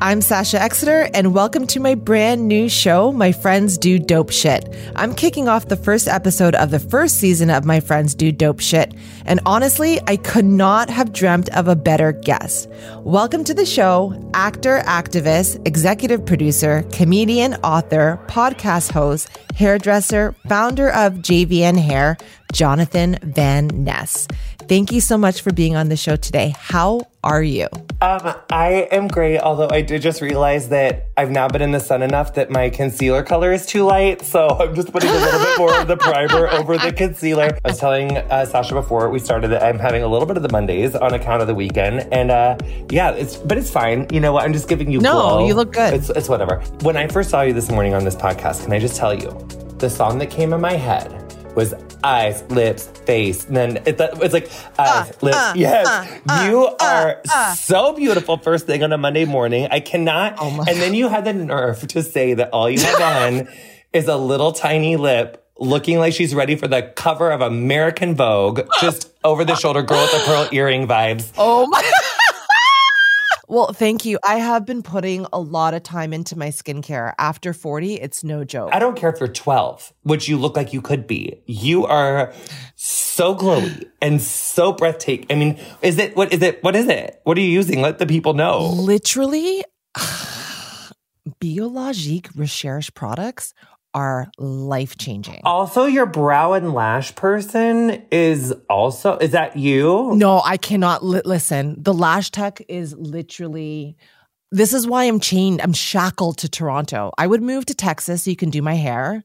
I'm Sasha Exeter, and welcome to my brand new show, My Friends Do Dope Shit. I'm kicking off the first episode of the first season of My Friends Do Dope Shit, and honestly, I could not have dreamt of a better guest. Welcome to the show, actor, activist, executive producer, comedian, author, podcast host, hairdresser, founder of JVN Hair, Jonathan Van Ness. Thank you so much for being on the show today. How are you? Um, I am great, although I did just realize that I've now been in the sun enough that my concealer color is too light. So I'm just putting a little bit more of the primer over the concealer. I was telling uh, Sasha before we started that I'm having a little bit of the Mondays on account of the weekend. And uh, yeah, it's but it's fine. You know what? I'm just giving you No, glow. you look good. It's, it's whatever. When I first saw you this morning on this podcast, can I just tell you, the song that came in my head was eyes, lips, face. And then it, it's like eyes, lips. uh, yes. uh, you uh, are uh. so beautiful first thing on a Monday morning. I cannot. Oh and then you had the nerve to say that all you have on is a little tiny lip looking like she's ready for the cover of American Vogue, just over the shoulder girl with the pearl earring vibes. Oh my. Well, thank you. I have been putting a lot of time into my skincare. After 40, it's no joke. I don't care if you're 12, which you look like you could be. You are so glowy and so breathtaking. I mean, is it, what is it, what is it? What are you using? Let the people know. Literally, Biologique Recherche products are life changing. Also, your brow and lash person is also, is that you? No, I cannot li- listen. The lash tech is literally. This is why I'm chained. I'm shackled to Toronto. I would move to Texas so you can do my hair,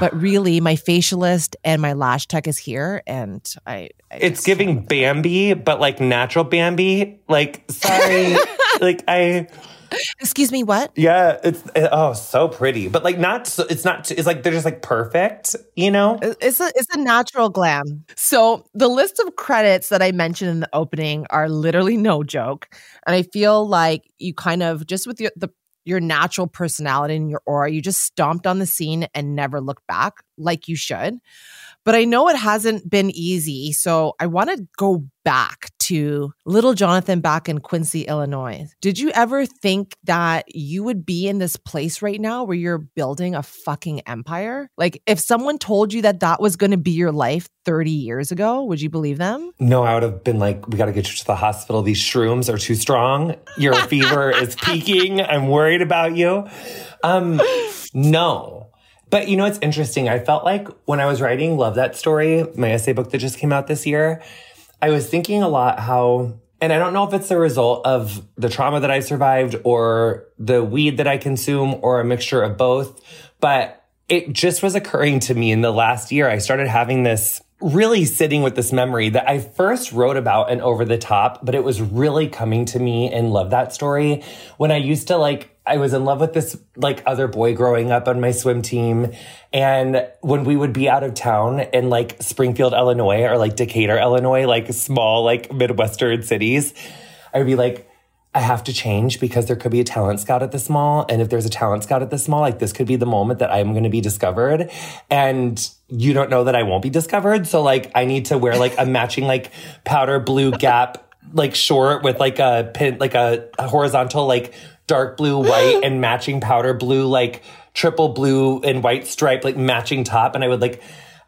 but ah. really, my facialist and my lash tech is here, and I. I It's giving Bambi, but like natural Bambi. Like, sorry. like, I. Excuse me. What? yeah, it's, oh, so pretty. But like, not, so, it's not, it's like, they're just like perfect, you know? It's a it's a natural glam. So the list of credits that I mentioned in the opening are literally no joke, and I feel like you kind of just with your the your natural personality and your aura, you just stomped on the scene and never looked back like you should. But I know it hasn't been easy, so I want to go back to little Jonathan back in Quincy, Illinois. Did you ever think that you would be in this place right now where you're building a fucking empire? Like, if someone told you that that was going to be your life 30 years ago, would you believe them? No, I would have been like, we got to get you to the hospital. These shrooms are too strong. Your fever is peaking. I'm worried about you. Um, no. But you know, it's interesting. I felt like when I was writing Love That Story, my essay book that just came out this year, I was thinking a lot how, and I don't know if it's the result of the trauma that I survived or the weed that I consume or a mixture of both, but it just was occurring to me in the last year. I started having this really sitting with this memory that I first wrote about and over the top, but it was really coming to me and love that story when I used to like, I was in love with this like other boy growing up on my swim team. And when we would be out of town in like Springfield, Illinois or like Decatur, Illinois, like small, like Midwestern cities, I would be like, I have to change because there could be a talent scout at this mall. And if there's a talent scout at this mall, like this could be the moment that I'm going to be discovered. And you don't know that I won't be discovered. So like I need to wear like a matching like powder blue gap, like short with like a pin, like a, a horizontal, like dark blue, white and matching powder blue, like triple blue and white stripe, like matching top. And I would like,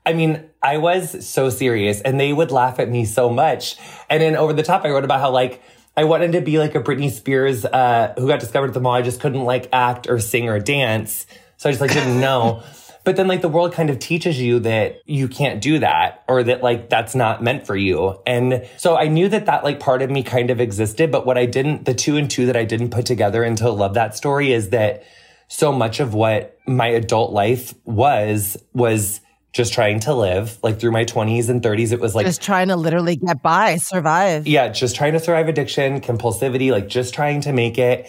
I mean, I was so serious and they would laugh at me so much. And then over the top, I wrote about how like, I wanted to be like a Britney Spears uh, who got discovered at the mall. I just couldn't like act or sing or dance. So I just like didn't know. But then like the world kind of teaches you that you can't do that or that like that's not meant for you. And so I knew that that like part of me kind of existed. But what I didn't, the two and two that I didn't put together until Love That Story is that so much of what my adult life was, was just trying to live like through my 20s and 30s. It was like Just trying to literally get by, survive. yeah, just trying to survive addiction, compulsivity, like just trying to make it.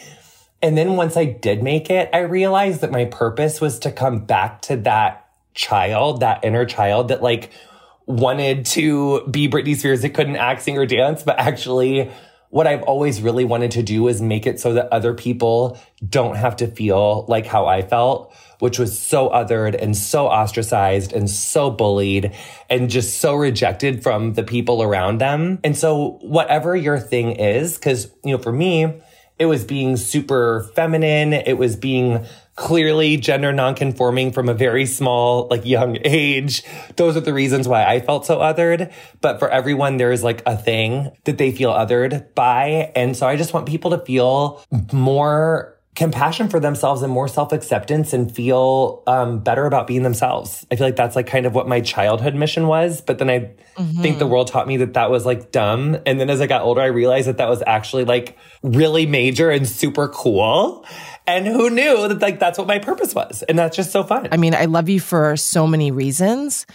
And then once I did make it, I realized that my purpose was to come back to that child, that inner child that like wanted to be Britney Spears that couldn't act, sing, or dance, but actually what I've always really wanted to do is make it so that other people don't have to feel like how I felt, which was so othered and so ostracized and so bullied and just so rejected from the people around them. And so whatever your thing is, cause, you know, for me, it was being super feminine. It was being clearly gender nonconforming from a very small, like young age. Those are the reasons why I felt so othered. But for everyone, there's like a thing that they feel othered by. And so I just want people to feel more compassion for themselves and more self-acceptance and feel um, better about being themselves. I feel like that's like kind of what my childhood mission was. But then I mm-hmm. think the world taught me that that was like dumb. And then as I got older, I realized that that was actually like really major and super cool. And who knew that like that's what my purpose was? And that's just so fun. I mean, I love you for so many reasons,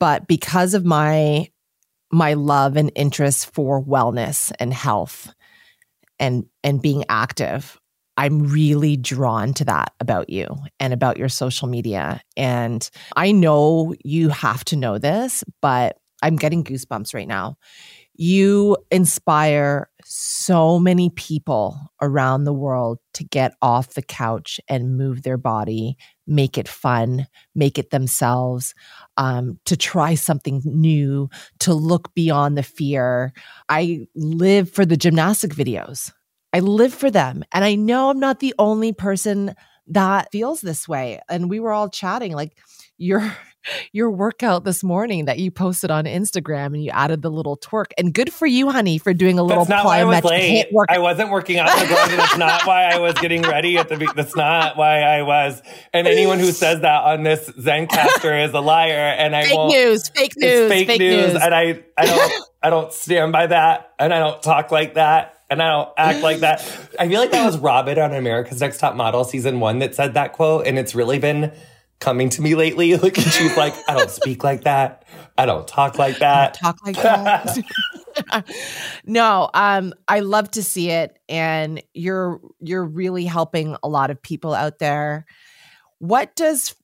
but because of my my love and interest for wellness and health and and being active I'm really drawn to that about you and about your social media. And I know you have to know this, but I'm getting goosebumps right now. You inspire so many people around the world to get off the couch and move their body, make it fun, make it themselves, um, to try something new, to look beyond the fear. I live for the gymnastic videos. I live for them. And I know I'm not the only person that feels this way. And we were all chatting like your your workout this morning that you posted on Instagram and you added the little twerk. And good for you, honey, for doing a little that's not why I was late. I wasn't working out that's not why I was getting ready at the that's not why I was. And anyone who says that on this Zencastr is a liar. And I fake news, fake news, fake, fake news. news. And I I don't I don't stand by that. And I don't talk like that and I don't act like that. I feel like that was Robin on America's Next Top Model season one that said that quote, and it's really been coming to me lately. Like she's like, I don't speak like that. I don't talk like that. talk like that. no, um, I love to see it, and you're you're really helping a lot of people out there. What does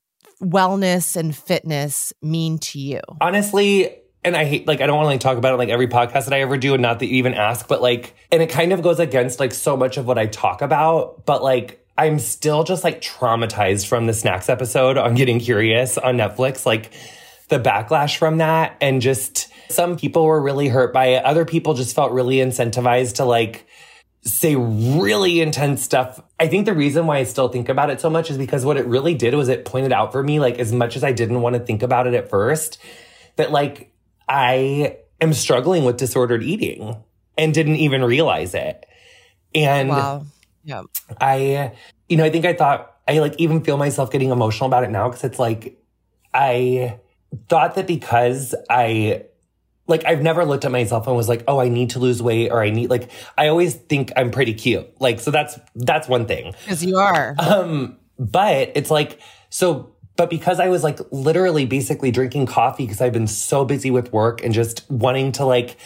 wellness and fitness mean to you? Honestly, and I hate like I don't want to like talk about it like every podcast that I ever do and not that you even ask, but like and it kind of goes against like so much of what I talk about, but like I'm still just like traumatized from the snacks episode on getting curious on Netflix, like the backlash from that and just some people were really hurt by it. Other people just felt really incentivized to like say really intense stuff. I think the reason why I still think about it so much is because what it really did was it pointed out for me like as much as I didn't want to think about it at first that like I am struggling with disordered eating and didn't even realize it. And wow. yeah. I, you know, I think I thought, I like even feel myself getting emotional about it now because it's like, I thought that because I, like, I've never looked at myself and was like, oh, I need to lose weight or I need, like, I always think I'm pretty cute. Like, so that's, that's one thing. Because you are. Um, but it's like, so but because I was like literally basically drinking coffee because I've been so busy with work and just wanting to like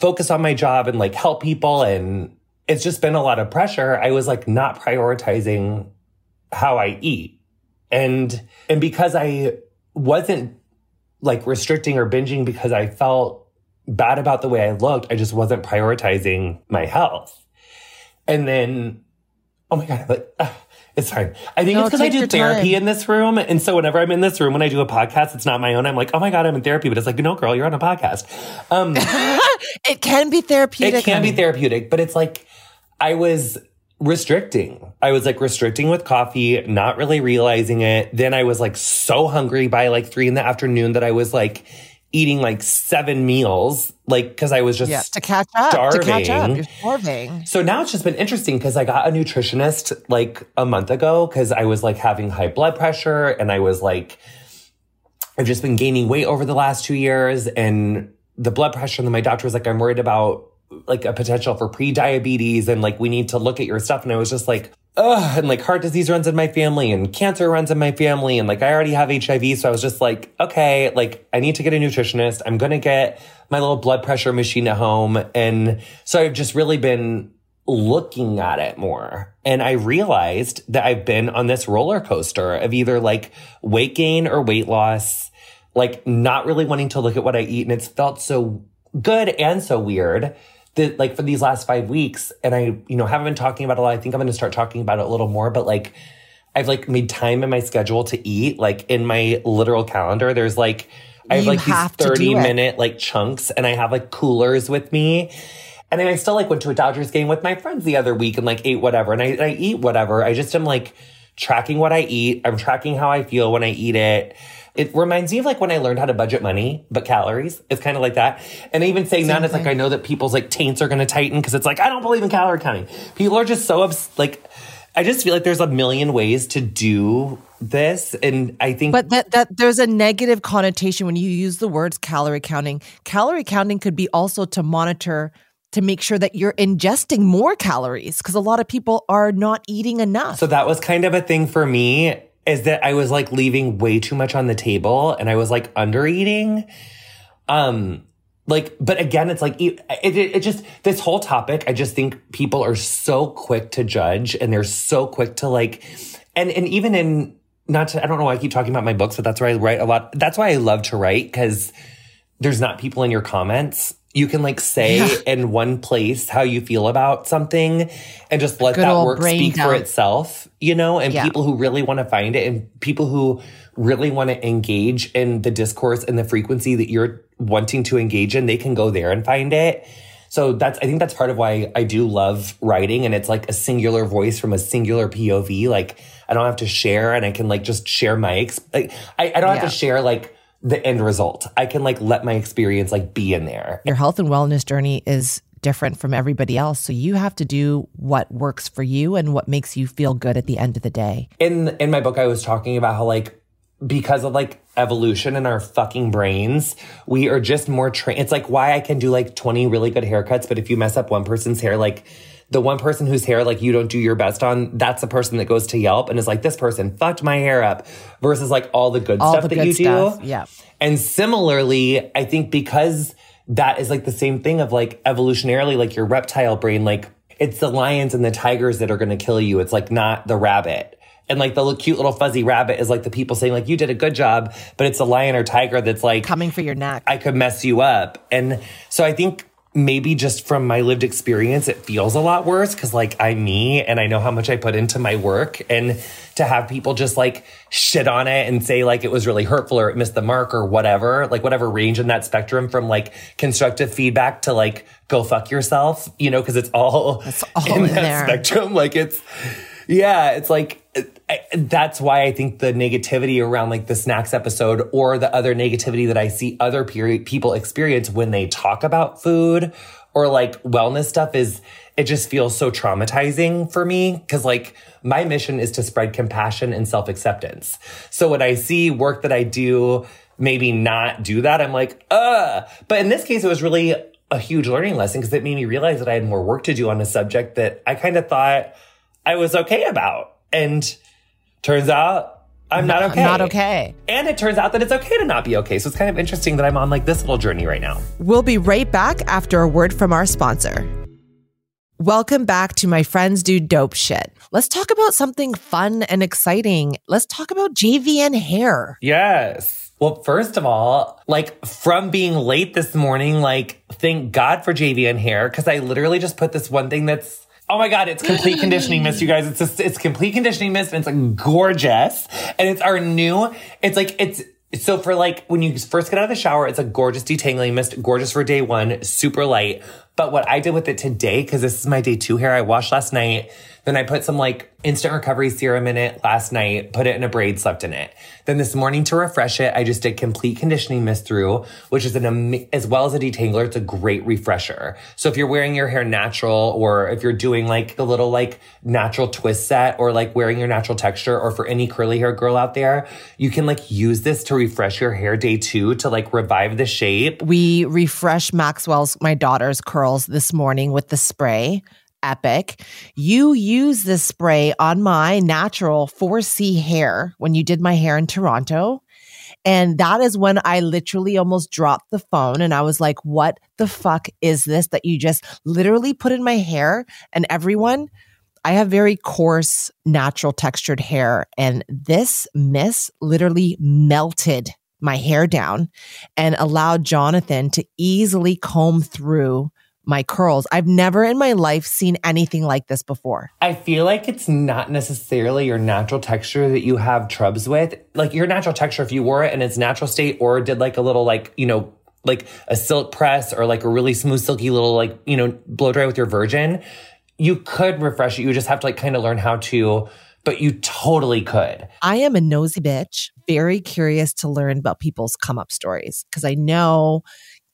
focus on my job and like help people and it's just been a lot of pressure. I was like not prioritizing how I eat. And and because I wasn't like restricting or binging because I felt bad about the way I looked, I just wasn't prioritizing my health. And then oh my god, like it's fine. I think no, it's because I do therapy time. in this room. And so whenever I'm in this room, when I do a podcast, it's not my own. I'm like, oh my God, I'm in therapy. But it's like, no, girl, you're on a podcast. Um, it can be therapeutic. It can honey. be therapeutic, but it's like, I was restricting. I was like restricting with coffee, not really realizing it. Then I was like so hungry by like three in the afternoon that I was like, eating like seven meals, like because I was just yeah, to catch up, starving. to catch up. You're starving. So now it's just been interesting because I got a nutritionist like a month ago because I was like having high blood pressure and I was like, I've just been gaining weight over the last two years and the blood pressure. And then my doctor was like, I'm worried about like a potential for pre-diabetes and like we need to look at your stuff. And I was just like, ugh, and like heart disease runs in my family and cancer runs in my family. And like I already have HIV. So I was just like, okay, like I need to get a nutritionist. I'm going to get my little blood pressure machine at home. And so I've just really been looking at it more. And I realized that I've been on this roller coaster of either like weight gain or weight loss, like not really wanting to look at what I eat. And it's felt so good and so weird that like for these last five weeks, and I, you know, haven't been talking about a lot. I think I'm going to start talking about it a little more, but like, I've like made time in my schedule to eat, like in my literal calendar. There's like, I have you like have these 30 minute like chunks and I have like coolers with me. And then I still like went to a Dodgers game with my friends the other week and like ate whatever. And I, and I eat whatever. I just am like tracking what I eat. I'm tracking how I feel when I eat it. It reminds me of like when I learned how to budget money, but calories. It's kind of like that. And even saying Same that, it's like I know that people's like taints are going to tighten because it's like, I don't believe in calorie counting. People are just so obs- like, I just feel like there's a million ways to do this and i think but that that there's a negative connotation when you use the words calorie counting calorie counting could be also to monitor to make sure that you're ingesting more calories because a lot of people are not eating enough so that was kind of a thing for me is that i was like leaving way too much on the table and i was like under eating um like but again it's like it, it, it just this whole topic i just think people are so quick to judge and they're so quick to like and and even in not to, I don't know why I keep talking about my books, but that's where I write a lot. That's why I love to write because there's not people in your comments. You can like say yeah. in one place how you feel about something and just let that work speak for itself, you know, and yeah. people who really want to find it and people who really want to engage in the discourse and the frequency that you're wanting to engage in, they can go there and find it. So that's, I think that's part of why I do love writing. And it's like a singular voice from a singular POV. Like I don't have to share and I can like just share my, ex- like, I, I don't yeah. have to share like the end result. I can like let my experience like be in there. Your health and wellness journey is different from everybody else. So you have to do what works for you and what makes you feel good at the end of the day. In in my book I was talking about how like because of like evolution in our fucking brains, we are just more trained. It's like why I can do like 20 really good haircuts, but if you mess up one person's hair, like the one person whose hair like you don't do your best on, that's the person that goes to Yelp and is like, this person fucked my hair up versus like all the good all stuff the that good you stuff. do. Yeah. And similarly, I think because that is like the same thing of like evolutionarily, like your reptile brain, like it's the lions and the tigers that are going to kill you. It's like not the rabbit. And like the cute little fuzzy rabbit is like the people saying like you did a good job, but it's a lion or tiger that's like coming for your neck. I could mess you up. And so I think maybe just from my lived experience, it feels a lot worse because like I'm me and I know how much I put into my work. And to have people just like shit on it and say like it was really hurtful or it missed the mark or whatever, like whatever range in that spectrum from like constructive feedback to like go fuck yourself, you know, because it's all, it's all in, in that there. spectrum. Like it's, yeah, it's like that's why I think the negativity around like the snacks episode or the other negativity that I see other period people experience when they talk about food or like wellness stuff is it just feels so traumatizing for me cuz like my mission is to spread compassion and self-acceptance. So when I see work that I do maybe not do that, I'm like, "Uh." But in this case it was really a huge learning lesson because it made me realize that I had more work to do on a subject that I kind of thought I was okay about. And turns out I'm not okay. Not okay. And it turns out that it's okay to not be okay. So it's kind of interesting that I'm on like this little journey right now. We'll be right back after a word from our sponsor. Welcome back to my friends do dope shit. Let's talk about something fun and exciting. Let's talk about JVN hair. Yes. Well, first of all, like from being late this morning, like thank God for JVN hair because I literally just put this one thing that's Oh my God, it's complete conditioning mist, you guys. It's just, it's complete conditioning mist and it's like gorgeous. And it's our new, it's like, it's, so for like when you first get out of the shower, it's a gorgeous detangling mist, gorgeous for day one, super light. But what I did with it today, because this is my day two hair, I washed last night. Then I put some like instant recovery serum in it last night, put it in a braid, slept in it. Then this morning to refresh it, I just did complete conditioning mist through, which is an, as well as a detangler, it's a great refresher. So if you're wearing your hair natural or if you're doing like the little like natural twist set or like wearing your natural texture or for any curly hair girl out there, you can like use this to refresh your hair day two to like revive the shape. We refresh Maxwell's, my daughter's curls this morning with the spray epic. You use this spray on my natural 4C hair when you did my hair in Toronto. And that is when I literally almost dropped the phone and I was like, what the fuck is this that you just literally put in my hair? And everyone, I have very coarse, natural textured hair. And this mist literally melted my hair down and allowed Jonathan to easily comb through my curls. I've never in my life seen anything like this before. I feel like it's not necessarily your natural texture that you have trubs with. Like your natural texture, if you wore it in its natural state or did like a little like, you know, like a silk press or like a really smooth, silky little like, you know, blow dry with your virgin, you could refresh it. You just have to like kind of learn how to, but you totally could. I am a nosy bitch, very curious to learn about people's come up stories because I know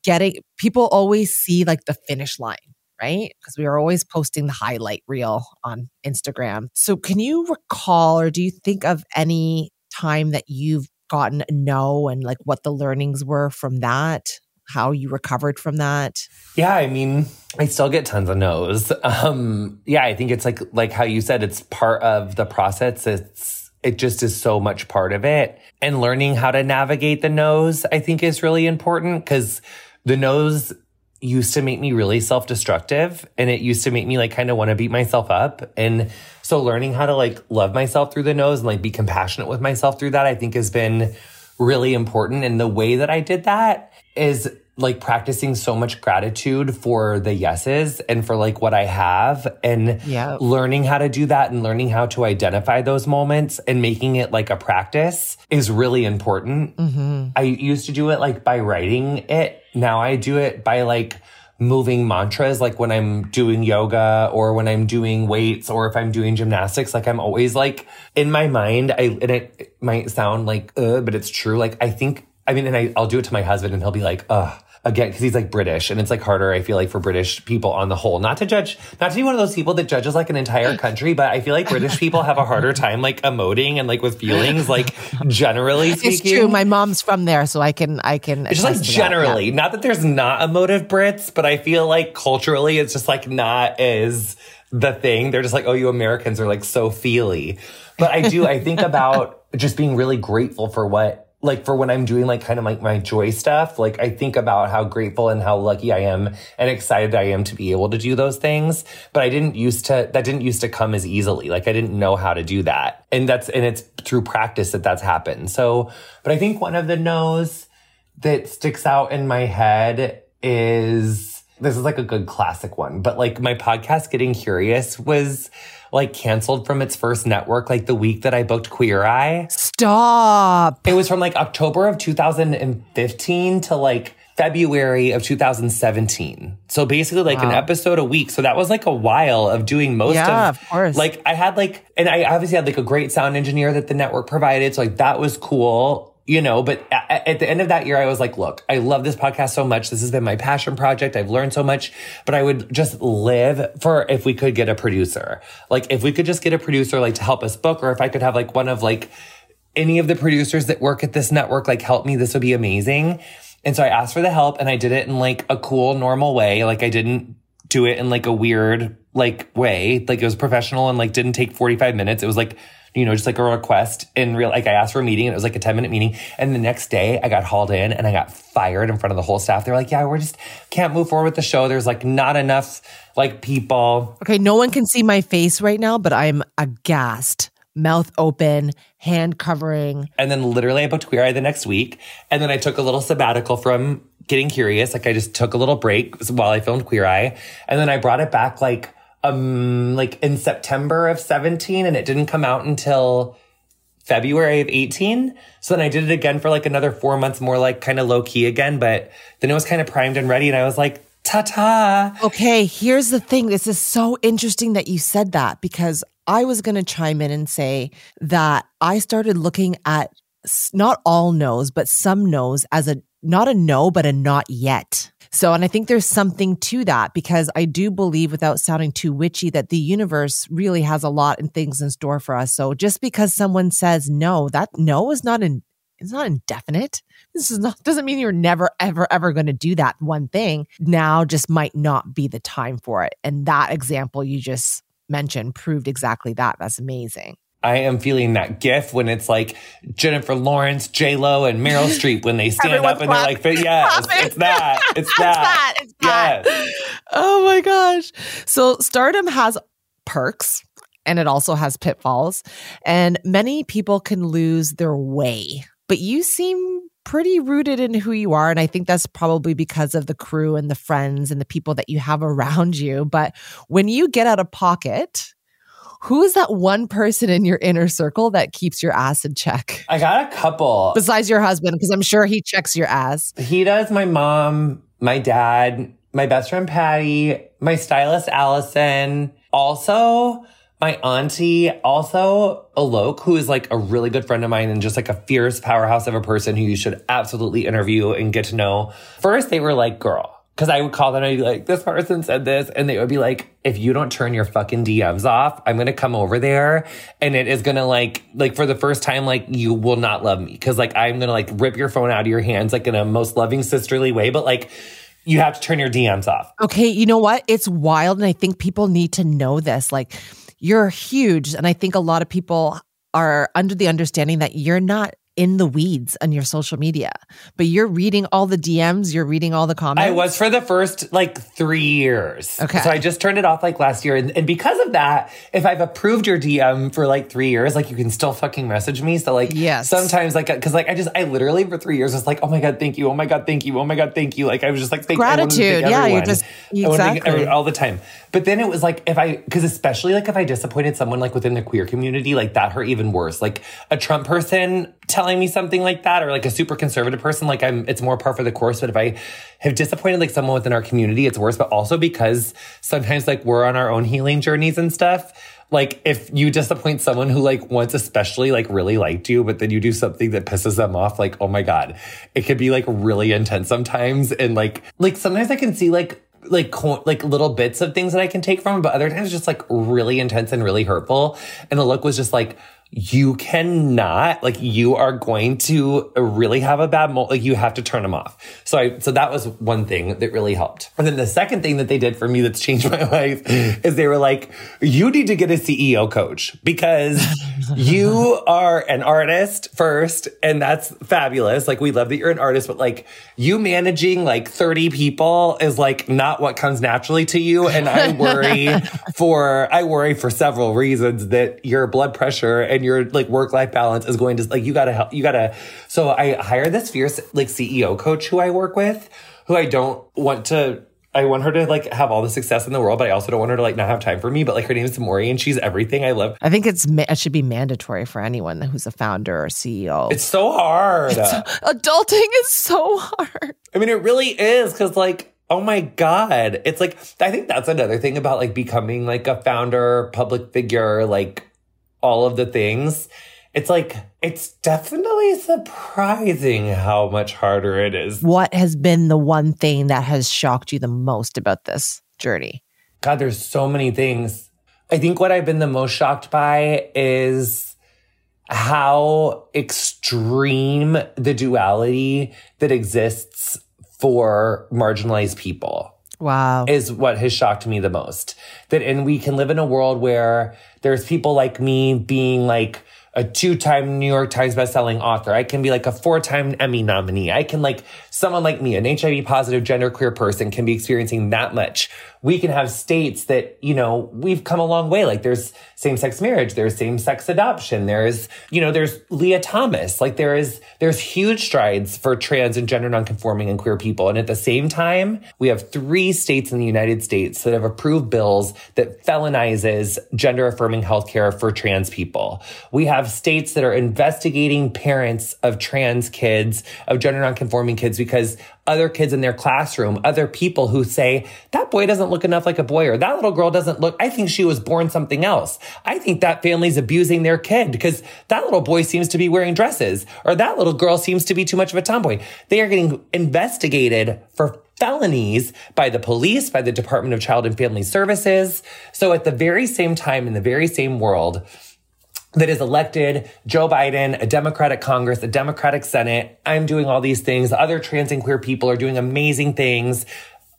getting people always see like the finish line right? Because we are always posting the highlight reel on Instagram. So, can you recall or do you think of any time that you've gotten a no and like what the learnings were from that? How you recovered from that? Yeah, I mean, I still get tons of no's. Um, yeah, I think it's like like how you said, it's part of the process. It's it just is so much part of it. And learning how to navigate the no's, I think is really important because the nose used to make me really self destructive and it used to make me like kind of want to beat myself up. And so learning how to like love myself through the nose and like be compassionate with myself through that, I think has been really important. And the way that I did that is like practicing so much gratitude for the yeses and for like what I have and yeah. learning how to do that and learning how to identify those moments and making it like a practice is really important. Mm-hmm. I used to do it like by writing it now I do it by like moving mantras, like when I'm doing yoga or when I'm doing weights or if I'm doing gymnastics. Like I'm always like in my mind, I, and it might sound like, uh, but it's true. Like I think, I mean, and I, I'll do it to my husband and he'll be like, ugh again because he's like British and it's like harder I feel like for British people on the whole. Not to judge not to be one of those people that judges like an entire country but I feel like British people have a harder time like emoting and like with feelings like generally speaking it's true. my mom's from there so I can I can it's just like generally that, yeah. not that there's not emotive Brits but I feel like culturally it's just like not as the thing. They're just like oh you Americans are like so feely. But I do I think about just being really grateful for what like for when I'm doing like kind of like my joy stuff, like I think about how grateful and how lucky I am and excited I am to be able to do those things. But I didn't used to, that didn't used to come as easily. Like I didn't know how to do that. And that's, and it's through practice that that's happened. So, but I think one of the no's that sticks out in my head is, this is like a good classic one, but like my podcast, Getting Curious was, like canceled from its first network like the week that I booked Queer Eye. Stop. It was from like October of 2015 to like February of 2017. So basically like wow. an episode a week. So that was like a while of doing most of yeah, of, of course. Like I had like, and I obviously had like a great sound engineer that the network provided. So like that was cool you know, but at, at, the end of that year, I was like, look, I love this podcast so much. This has been my passion project. I've learned so much, but I would just live for if we could get a producer. Like if we could just get a producer like to help us book, or if I could have like one of like any of the producers that work at this network, like help me, this would be amazing. And so I asked for the help and I did it in like a cool, normal way. Like I didn't do it in like a weird, like way. Like it was professional and like didn't take 45 minutes. It was like, you know, just like a request in real, like I asked for a meeting and it was like a 10 minute meeting. And the next day I got hauled in and I got fired in front of the whole staff. They're like, yeah, we're just can't move forward with the show. There's like not enough like people. Okay. No one can see my face right now, but I'm aghast mouth open, hand covering. And then literally I booked Queer Eye the next week. And then I took a little sabbatical from getting curious. Like I just took a little break while I filmed Queer Eye. And then I brought it back like um like in September of 17 and it didn't come out until February of 18. So then I did it again for like another four months more like kind of low key again, but then it was kind of primed and ready and I was like, ta ta. Okay, here's the thing. This is so interesting that you said that because I was going to chime in and say that I started looking at not all no's, but some no's as a not a no, but a not yet. So, and I think there's something to that because I do believe, without sounding too witchy, that the universe really has a lot and things in store for us. So, just because someone says no, that no is not in, it's not indefinite. This is not doesn't mean you're never ever ever going to do that one thing. Now just might not be the time for it. And that example you just mentioned proved exactly that. That's amazing. I am feeling that gif when it's like Jennifer Lawrence, J Lo, and Meryl Streep when they stand up and they're like, "Yes, it's that, it's that, it's that." Yes. Oh my gosh! So stardom has perks and it also has pitfalls, and many people can lose their way. But you seem pretty rooted in who you are. And I think that's probably because of the crew and the friends and the people that you have around you. But when you get out of pocket, Who is that one person in your inner circle that keeps your ass in check? I got a couple. Besides your husband, because I'm sure he checks your ass. He does my mom, my dad, my best friend Patty, my stylist Allison. Also, my auntie, also Alok, who is like a really good friend of mine and just like a fierce powerhouse of a person who you should absolutely interview and get to know. First, they were like, girl, Cause I would call them and I'd be like, this person said this. And they would be like, if you don't turn your fucking DMs off, I'm going to come over there and it is going to like, like for the first time, like you will not love me. Cause like I'm going to like rip your phone out of your hands, like in a most loving sisterly way. But like, you have to turn your DMs off. Okay. You know what? It's wild. And I think people need to know this. Like, you're huge. And I think a lot of people are under the understanding that you're not in the weeds on your social media, but you're reading all the DMs, you're reading all the comments. I was for the first like three years. Okay. So I just turned it off like last year. And, and because of that, if I've approved your DM for like three years, like you can still fucking message me. So like, yes. sometimes like, cause like I just, I literally for three years was like, oh my God, thank you. Oh my God, thank you. Oh my God, thank you. Like I was just like, thank gratitude. yeah. You're just, exactly. Everyone, all the time. But then it was like, if I, cause especially like if I disappointed someone like within the queer community, like that hurt even worse. Like a Trump person telling me something like that or like a super conservative person, like I'm, it's more par for the course. But if I have disappointed like someone within our community, it's worse. But also because sometimes like we're on our own healing journeys and stuff. Like if you disappoint someone who like once especially like really liked you, but then you do something that pisses them off, like, oh my God, it could be like really intense sometimes. And like, like sometimes I can see like like like little bits of things that I can take from but other times just like really intense and really hurtful. And the look was just like, you cannot like you are going to really have a bad moment like you have to turn them off. So i so that was one thing that really helped. And then the second thing that they did for me that's changed my life is they were like you need to get a ceo coach because you are an artist first and that's fabulous. Like we love that you're an artist but like you managing like 30 people is like not what comes naturally to you and i worry for i worry for several reasons that your blood pressure and and your like work life balance is going to like you gotta help you gotta so i hire this fierce like ceo coach who i work with who i don't want to I want her to like have all the success in the world, but I also don't want her to like not have time for me. But like her name is Maury and she's everything I love. I think it's it should be mandatory for anyone who's a founder or CEO. It's so hard. It's, adulting is so hard. I mean, it really is because like Oh my God. It's like, I think that's another thing about like becoming like a founder, public figure, like all of the things. It's like, it's definitely surprising how much harder it is. What has been the one thing that has shocked you the most about this journey? God, there's so many things. I think what I've been the most shocked by is how extreme the duality that exists for marginalized people. Wow. Is what has shocked me the most. That, and we can live in a world where there's people like me being like, a two-time New York Times bestselling author. I can be like a four-time Emmy nominee. I can like someone like me, an HIV positive genderqueer person can be experiencing that much. We can have states that, you know, we've come a long way. Like there's same-sex marriage, there's same-sex adoption, there's, you know, there's Lia Thomas. Like there is, there's huge strides for trans and gender nonconforming and queer people. And at the same time, we have three states in the United States that have approved bills that felonizes gender affirming healthcare for trans people. We have states that are investigating parents of trans kids, of gender nonconforming kids, because other kids in their classroom, other people who say, that boy doesn't look enough like a boy, or that little girl doesn't look, I think she was born something else. I think that family's abusing their kid because that little boy seems to be wearing dresses, or that little girl seems to be too much of a tomboy. They are getting investigated for felonies by the police, by the Department of Child and Family Services. So at the very same time, in the very same world, that is elected Joe Biden, a Democratic Congress, a Democratic Senate. I'm doing all these things. Other trans and queer people are doing amazing things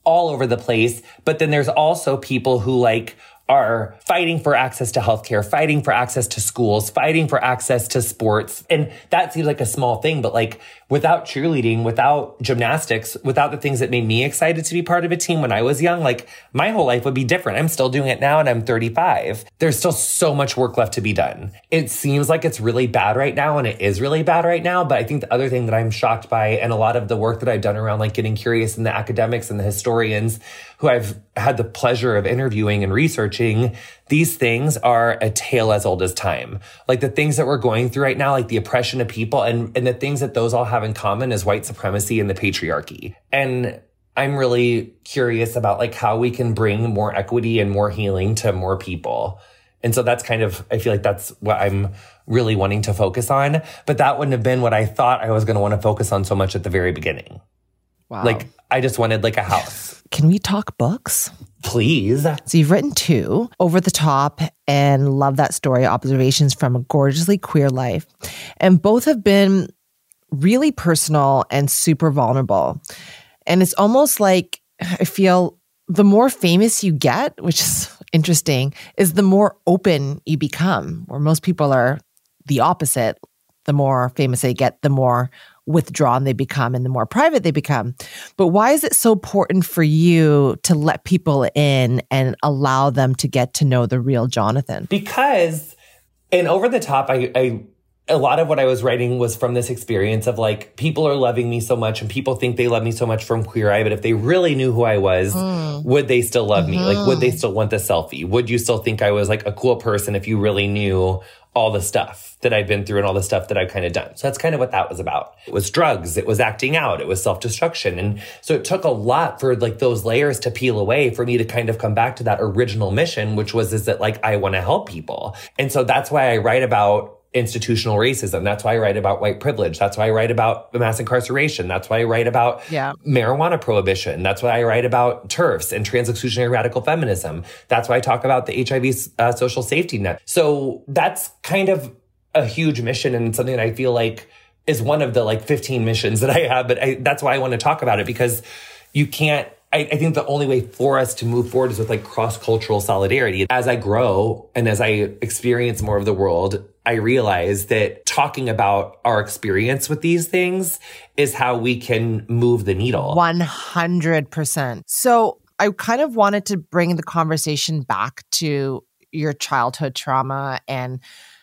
all over the place. But then there's also people who like are fighting for access to healthcare, fighting for access to schools, fighting for access to sports. And that seems like a small thing, but like without cheerleading, without gymnastics, without the things that made me excited to be part of a team when I was young, like my whole life would be different. I'm still doing it now and I'm 35. There's still so much work left to be done. It seems like it's really bad right now and it is really bad right now. But I think the other thing that I'm shocked by and a lot of the work that I've done around like getting curious in the academics and the historians who I've had the pleasure of interviewing and researching, these things are a tale as old as time. Like the things that we're going through right now, like the oppression of people and, and the things that those all have in common is white supremacy and the patriarchy. And I'm really curious about like how we can bring more equity and more healing to more people. And so that's kind of, I feel like that's what I'm really wanting to focus on. But that wouldn't have been what I thought I was going to want to focus on so much at the very beginning. Wow. Like I just wanted like a house. Can we talk books? Please. So you've written two, Over the Top and Love That Story Observations from a Gorgeously Queer Life. And both have been really personal and super vulnerable. And it's almost like I feel the more famous you get, which is interesting, is the more open you become, where most people are the opposite. The more famous they get, the more withdrawn they become and the more private they become. But why is it so important for you to let people in and allow them to get to know the real Jonathan? Because, and over the top, I, I a lot of what I was writing was from this experience of like people are loving me so much and people think they love me so much from Queer Eye, but if they really knew who I was, mm. would they still love mm-hmm. me? Like, would they mm-hmm. still want the selfie? Would you still think I was like a cool person if you really knew all the stuff that I've been through and all the stuff that I've kind of done. So that's kind of what that was about. It was drugs. It was acting out. It was self-destruction. And so it took a lot for like those layers to peel away for me to kind of come back to that original mission, which was, is that like, I want to help people. And so that's why I write about institutional racism. That's why I write about white privilege. That's why I write about mass incarceration. That's why I write about yeah. marijuana prohibition. That's why I write about TERFs and trans exclusionary radical feminism. That's why I talk about the HIV uh, social safety net. So that's kind of a huge mission and something that I feel like is one of the like 15 missions that I have. But I, that's why I want to talk about it because you can't I, I, think the only way for us to move forward is with like cross cultural solidarity. As I grow and as I experience more of the world, I realize that talking about our experience with these things is how we can move the needle. 100%. So I kind of wanted to bring the conversation back to your childhood trauma and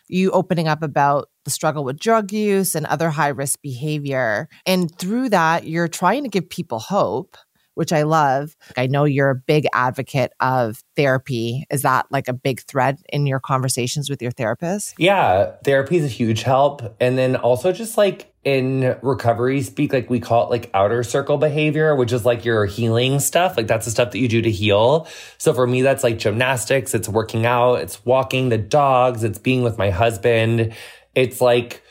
you opening up about the struggle with drug use and other high risk behavior. And through that, you're trying to give people hope which I love. I know you're a big advocate of therapy. Is that like a big thread in your conversations with your therapist? Yeah, therapy is a huge help. And then also just like in recovery speak, like we call it like outer circle behavior, which is like your healing stuff. Like that's the stuff that you do to heal. So for me, that's like gymnastics, it's working out, it's walking the dogs, it's being with my husband. It's like,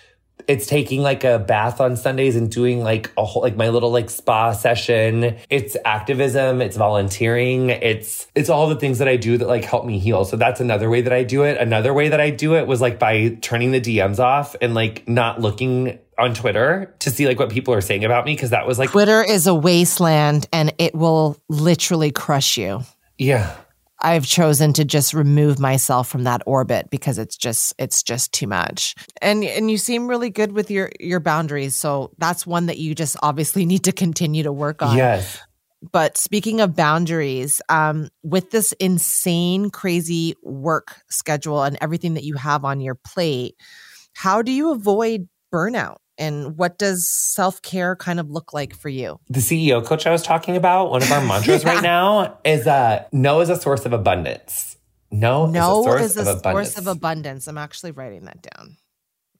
it's taking like a bath on Sundays and doing like a whole, like my little like spa session. It's activism. It's volunteering. It's, it's all the things that I do that like help me heal. So that's another way that I do it. Another way that I do it was like by turning the DMs off and like not looking on Twitter to see like what people are saying about me. Cause that was like Twitter is a wasteland and it will literally crush you. Yeah. I've chosen to just remove myself from that orbit because it's just it's just too much. And and you seem really good with your your boundaries. So that's one that you just obviously need to continue to work on. Yes. But speaking of boundaries, um, with this insane, crazy work schedule and everything that you have on your plate, how do you avoid burnout? And what does self-care kind of look like for you? The ceo coach i was talking about one of our mantras yeah. right now is uh no is a source of abundance. No, no is a source, is a of, source abundance. of abundance. I'm actually writing that down.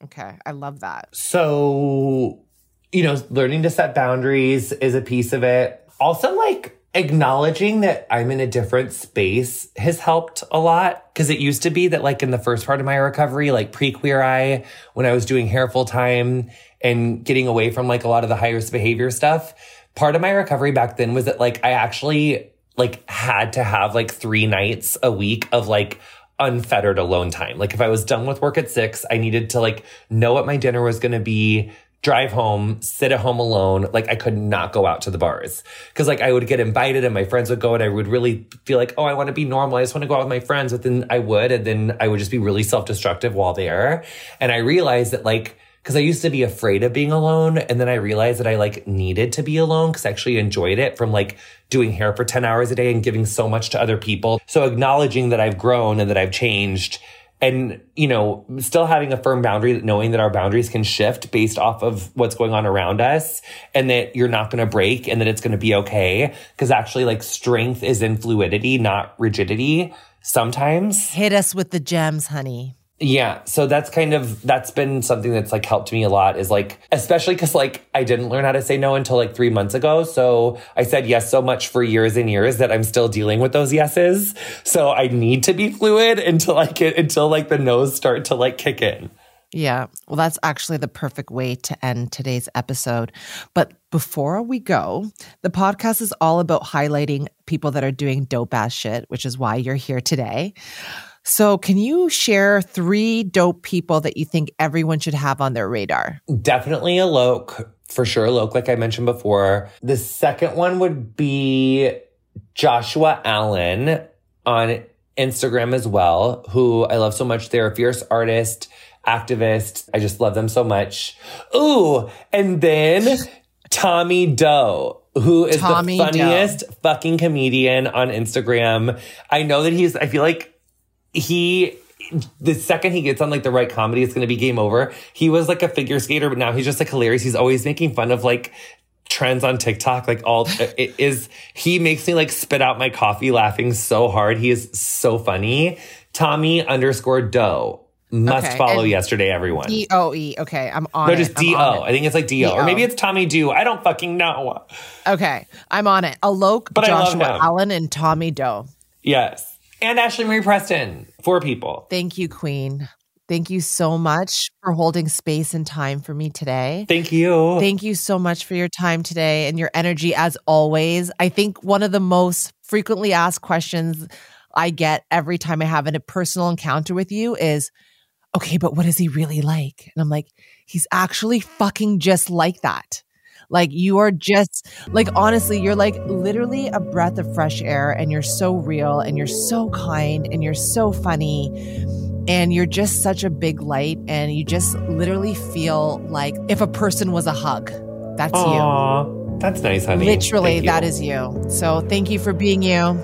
Okay i love that. So you know learning to set boundaries is a piece of it. Also like acknowledging that I'm in a different space has helped a lot. Cause it used to be that like in the first part of my recovery, like pre queer eye, when I was doing hair full time and getting away from like a lot of the high risk behavior stuff, part of my recovery back then was that like I actually like had to have like three nights a week of like unfettered alone time. Like if I was done with work at six, I needed to like know what my dinner was going to be, drive home, sit at home alone. Like I could not go out to the bars because like I would get invited and my friends would go and I would really feel like, oh, I want to be normal. I just want to go out with my friends. But then I would, and then I would just be really self destructive while there. And I realized that like, because I used to be afraid of being alone. And then I realized that I like needed to be alone because I actually enjoyed it from like doing hair for 10 hours a day and giving so much to other people. So acknowledging that I've grown and that I've changed and, you know, still having a firm boundary, knowing that our boundaries can shift based off of what's going on around us and that you're not going to break and that it's going to be okay. Cause actually like strength is in fluidity, not rigidity sometimes. Hit us with the gems, honey. Yeah. So that's kind of, that's been something that's like helped me a lot is like, especially cause like I didn't learn how to say no until like three months ago. So I said yes so much for years and years that I'm still dealing with those yeses. So I need to be fluid until I get, until like the no's start to like kick in. Yeah. Well, that's actually the perfect way to end today's episode. But before we go, the podcast is all about highlighting people that are doing dope ass shit, which is why you're here today. So, can you share three dope people that you think everyone should have on their radar? Definitely Alok, for sure. Alok, like I mentioned before. The second one would be Joshua Allen on Instagram as well, who I love so much. They're a fierce artist, activist. I just love them so much. Ooh, and then Tommy Doe who is Tommy the funniest Doe. fucking comedian on Instagram. I know that he's, I feel like he the second he gets on like the right comedy, it's going to be game over. He was like a figure skater, but now he's just like hilarious. He's always making fun of like trends on TikTok. Like all uh, it is, he makes me like spit out my coffee laughing so hard. He is so funny. Tommy underscore Doe. Must okay. follow and yesterday, everyone. D O E. Okay, I'm on. No, just D O. I think it's like D O, or maybe it's Tommy Do. I don't fucking know. Okay, I'm on it. Alok, but Joshua Allen, and Tommy Doe. Yes and Ashlee Marie Preston. Four people. Thank you, Queen. Thank you so much for holding space and time for me today. Thank you. Thank you so much for your time today and your energy as always. I think one of the most frequently asked questions I get every time I have a personal encounter with you is, okay, but what is he really like? And I'm like, he's actually fucking just like that. Like you are just like honestly, you're like literally a breath of fresh air and you're so real and you're so kind and you're so funny and you're just such a big light and you just literally feel like if a person was a hug. That's Aww, you. That's nice, honey. Literally, that is you. So thank you for being you.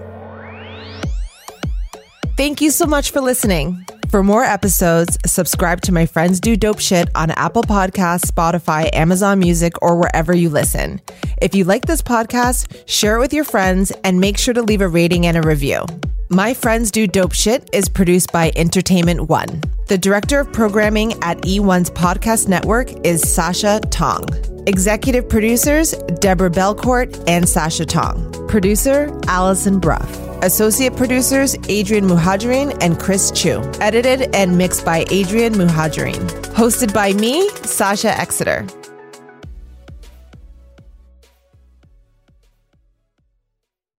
Thank you so much for listening. For more episodes, subscribe to my friends do dope shit on Apple Podcasts, Spotify, Amazon Music, or wherever you listen. If you like this podcast, share it with your friends and make sure to leave a rating and a review. My Friends Do Dope Shit is produced by Entertainment One. The director of programming at E1's podcast network is Sasha Tong. Executive producers Deborah Belcourt and Sasha Tong. Producer Allison Bruff. Associate producers Adrian Muhajirin and Chris Chu. Edited and mixed by Adrian Muhajirin. Hosted by me, Sasha Exeter.